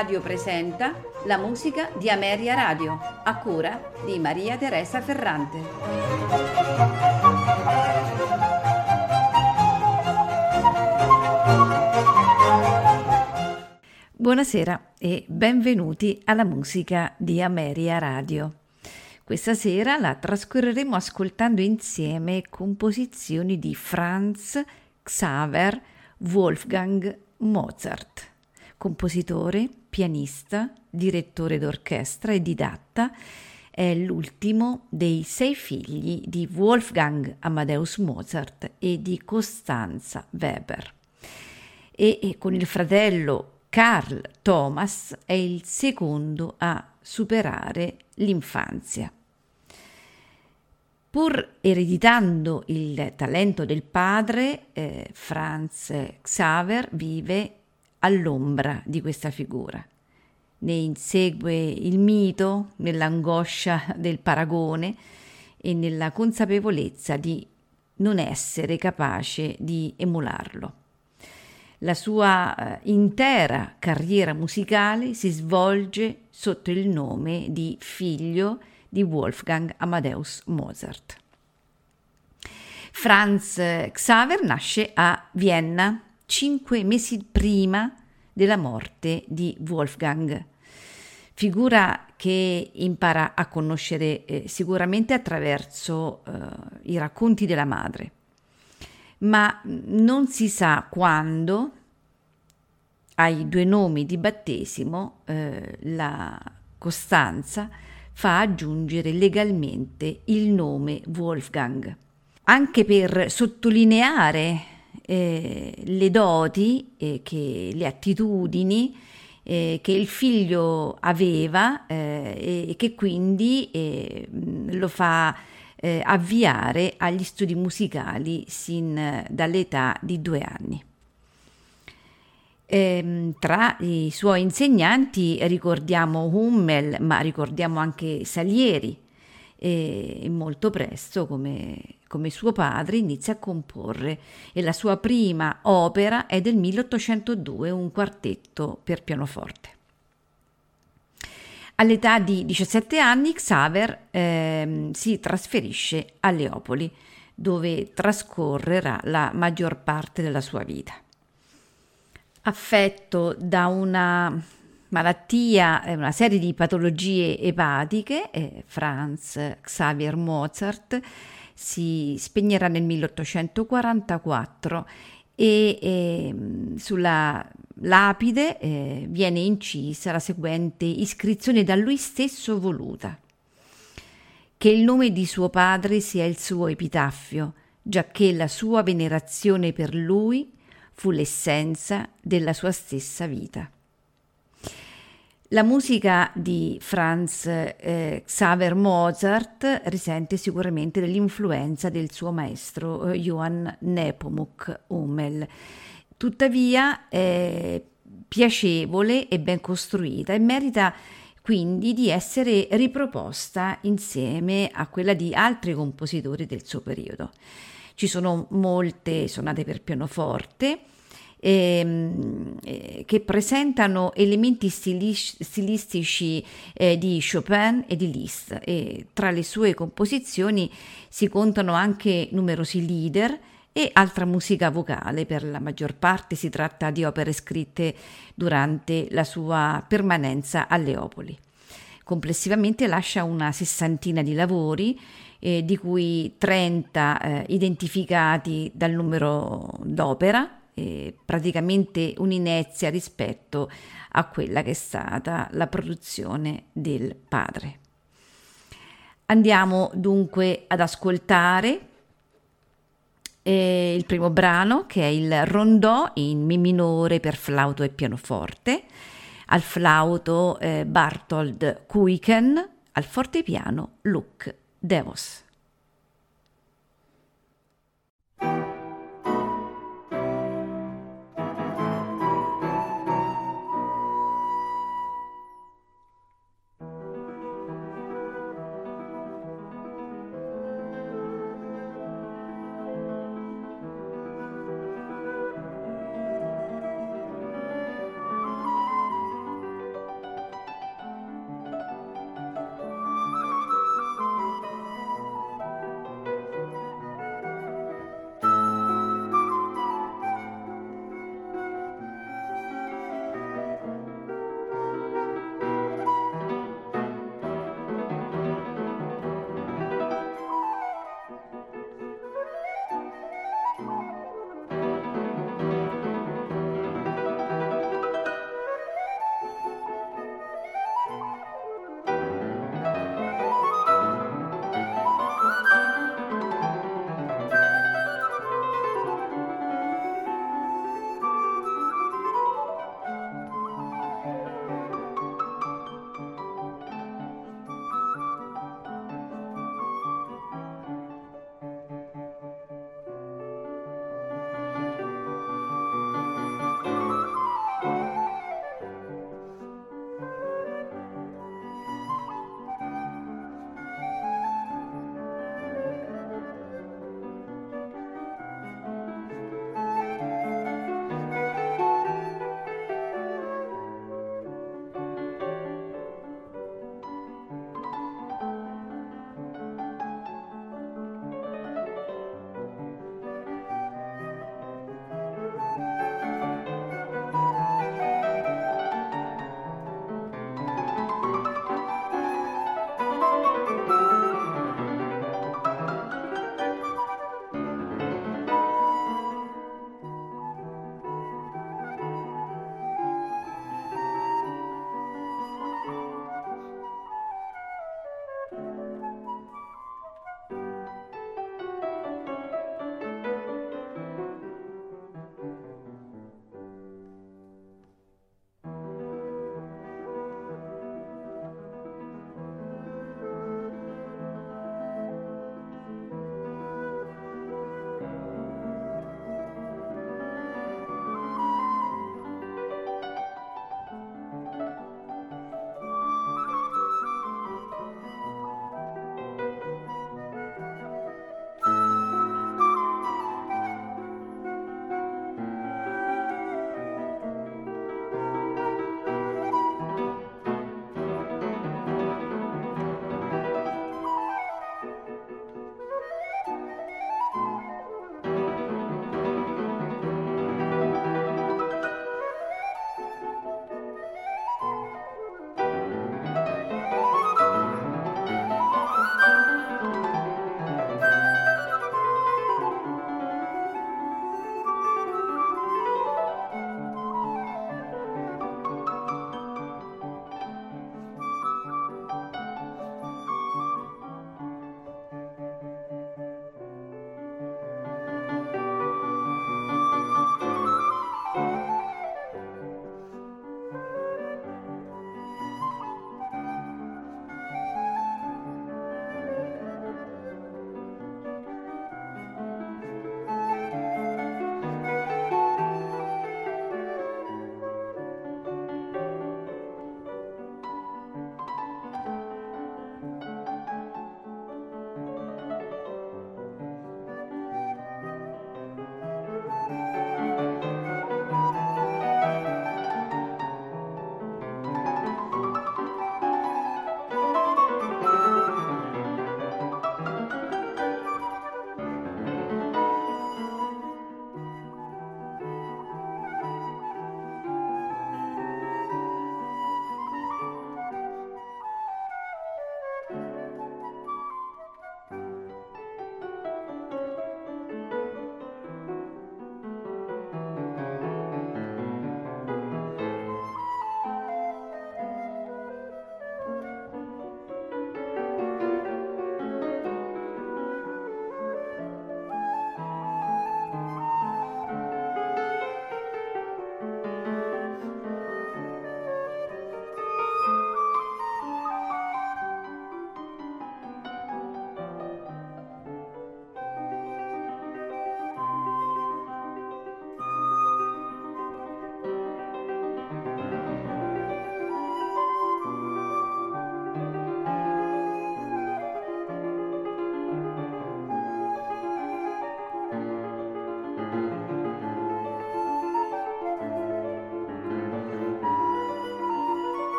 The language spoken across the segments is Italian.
Radio presenta la musica di Ameria Radio, a cura di Maria Teresa Ferrante. Buonasera e benvenuti alla musica di Ameria Radio. Questa sera la trascorreremo ascoltando insieme composizioni di Franz Xaver Wolfgang Mozart compositore, pianista, direttore d'orchestra e didatta, è l'ultimo dei sei figli di Wolfgang Amadeus Mozart e di Costanza Weber. E, e con il fratello Carl Thomas è il secondo a superare l'infanzia. Pur ereditando il talento del padre, eh, Franz Xaver vive all'ombra di questa figura. Ne insegue il mito nell'angoscia del paragone e nella consapevolezza di non essere capace di emularlo. La sua eh, intera carriera musicale si svolge sotto il nome di figlio di Wolfgang Amadeus Mozart. Franz Xaver nasce a Vienna cinque mesi prima della morte di Wolfgang, figura che impara a conoscere eh, sicuramente attraverso eh, i racconti della madre, ma non si sa quando ai due nomi di battesimo eh, la Costanza fa aggiungere legalmente il nome Wolfgang, anche per sottolineare eh, le doti, eh, che, le attitudini eh, che il figlio aveva eh, e che quindi eh, lo fa eh, avviare agli studi musicali sin dall'età di due anni. Ehm, tra i suoi insegnanti ricordiamo Hummel, ma ricordiamo anche Salieri, e molto presto, come, come, suo padre, inizia a comporre e la sua prima opera è del 1802, un quartetto per pianoforte. All'età di 17 anni Xaver eh, si trasferisce a Leopoli, dove trascorrerà la maggior parte della sua vita. Affetto da una malattia, una serie di patologie epatiche, eh, Franz Xavier Mozart si spegnerà nel 1844 e eh, sulla lapide eh, viene incisa la seguente iscrizione da lui stesso voluta. Che il nome di suo padre sia il suo epitaffio, giacché la sua venerazione per lui fu l'essenza della sua stessa vita. La musica di Franz eh, Xaver Mozart risente sicuramente dell'influenza del suo maestro eh, Johann Nepomuk Hummel. Tuttavia è piacevole e ben costruita e merita quindi di essere riproposta insieme a quella di altri compositori del suo periodo. Ci sono molte sonate per pianoforte, ehm, eh, che presentano elementi stilis- stilistici eh, di Chopin e di Liszt e tra le sue composizioni si contano anche numerosi leader e altra musica vocale, per la maggior parte si tratta di opere scritte durante la sua permanenza a Leopoli. Complessivamente lascia una sessantina di lavori, eh, di cui 30 eh, identificati dal numero d'opera eh, praticamente un'inezia rispetto a quella che è stata la produzione del padre. Andiamo dunque ad ascoltare eh, il primo brano che è il rondò in Mi minore per flauto e pianoforte, al flauto eh, Bartold Kuiken, al fortepiano Luc Devos.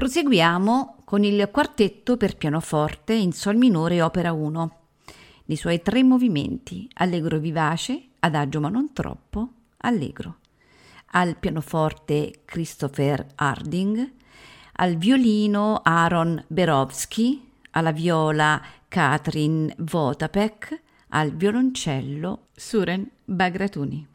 Proseguiamo con il quartetto per pianoforte in Sol minore opera 1, nei suoi tre movimenti, allegro vivace, adagio ma non troppo, allegro. Al pianoforte Christopher Harding, al violino Aaron Berowski, alla viola Katrin Votapek, al violoncello Suren Bagratuni.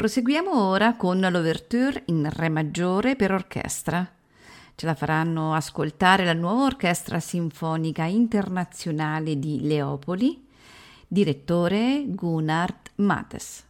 Proseguiamo ora con l'ouverture in Re maggiore per orchestra. Ce la faranno ascoltare la nuova Orchestra Sinfonica Internazionale di Leopoli, direttore Gunnar Mattes.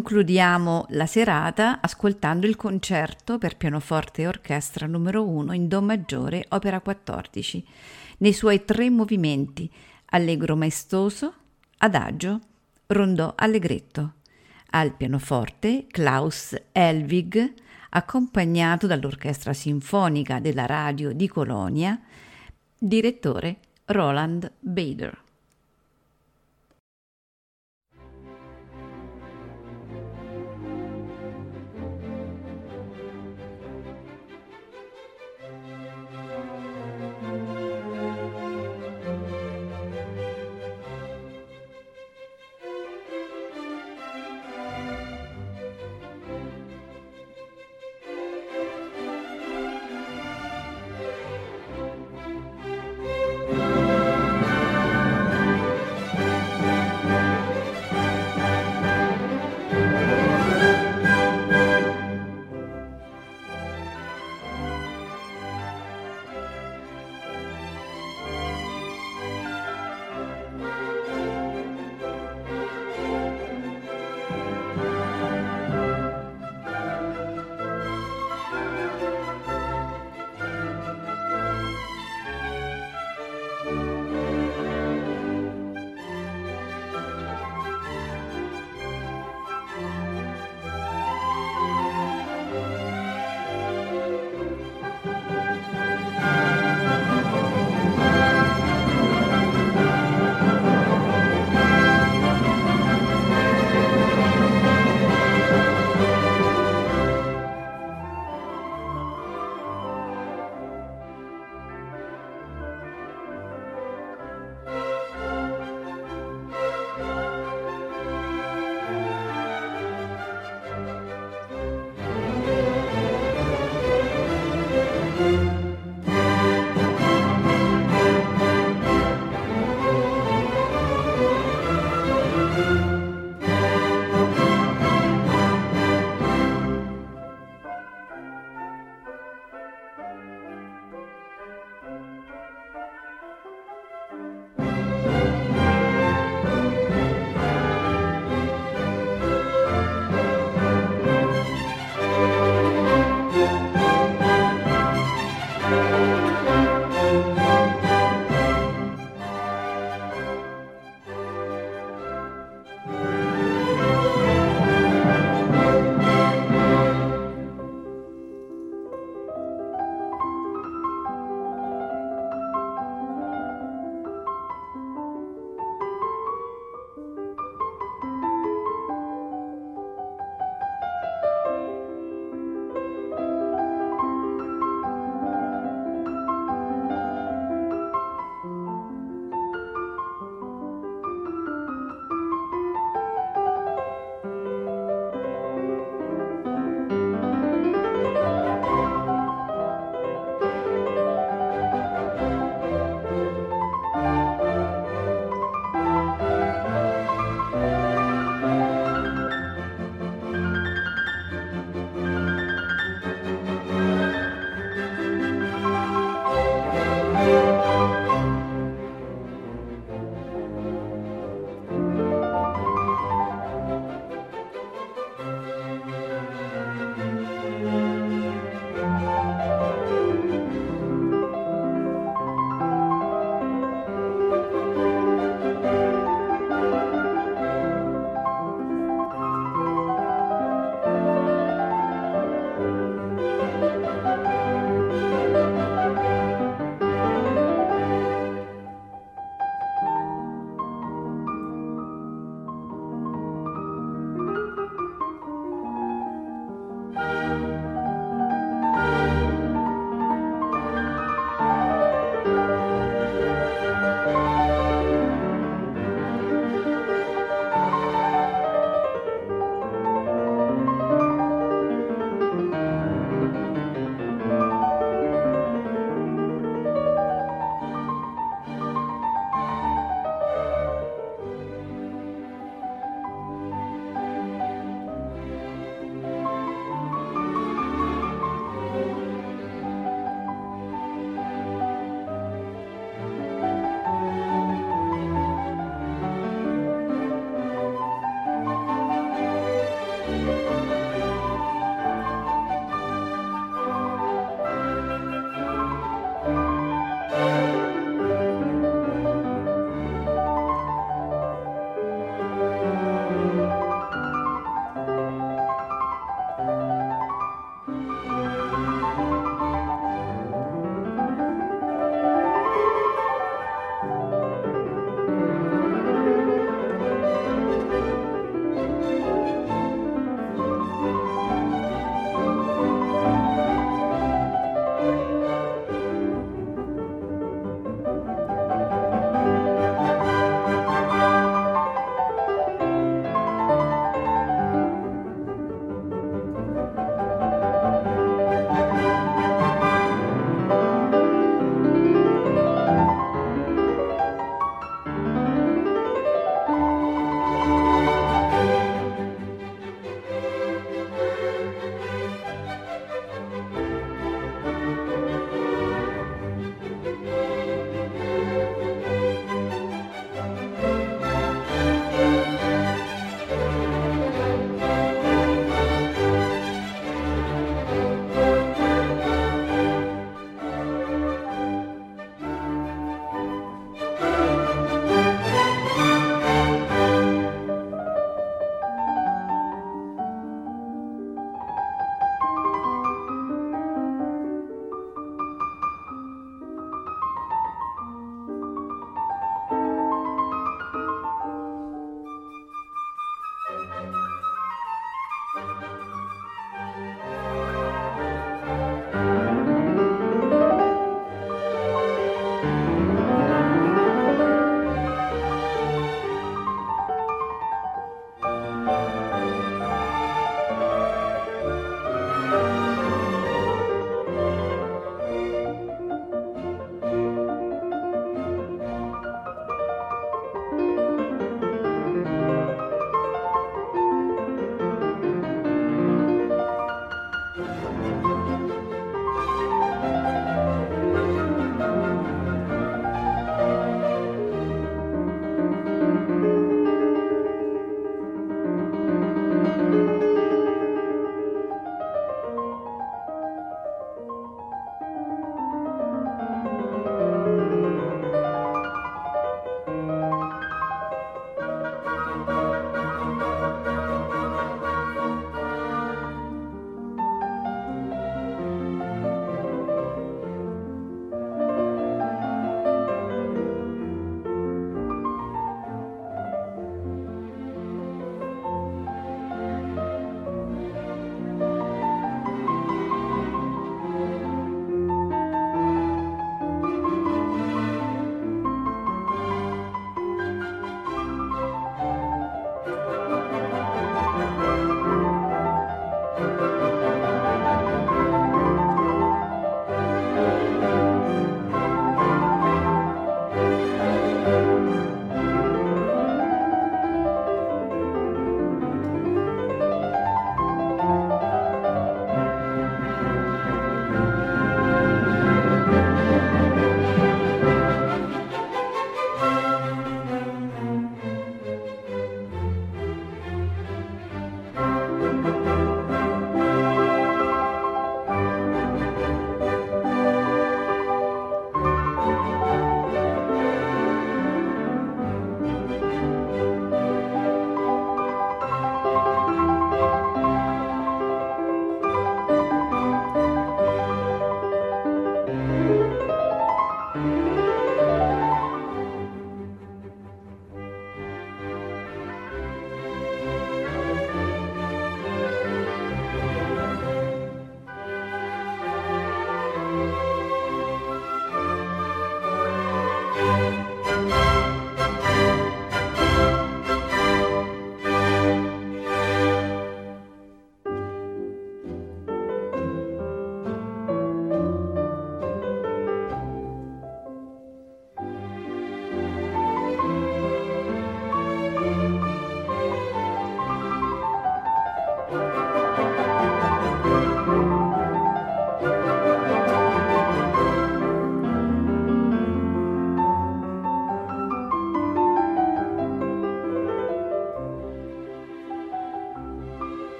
Concludiamo la serata ascoltando il concerto per pianoforte e orchestra numero 1 in Do maggiore, opera 14, nei suoi tre movimenti: allegro maestoso, adagio, rondò allegretto. Al pianoforte Klaus Elvig, accompagnato dall'Orchestra Sinfonica della Radio di Colonia, direttore Roland Bader.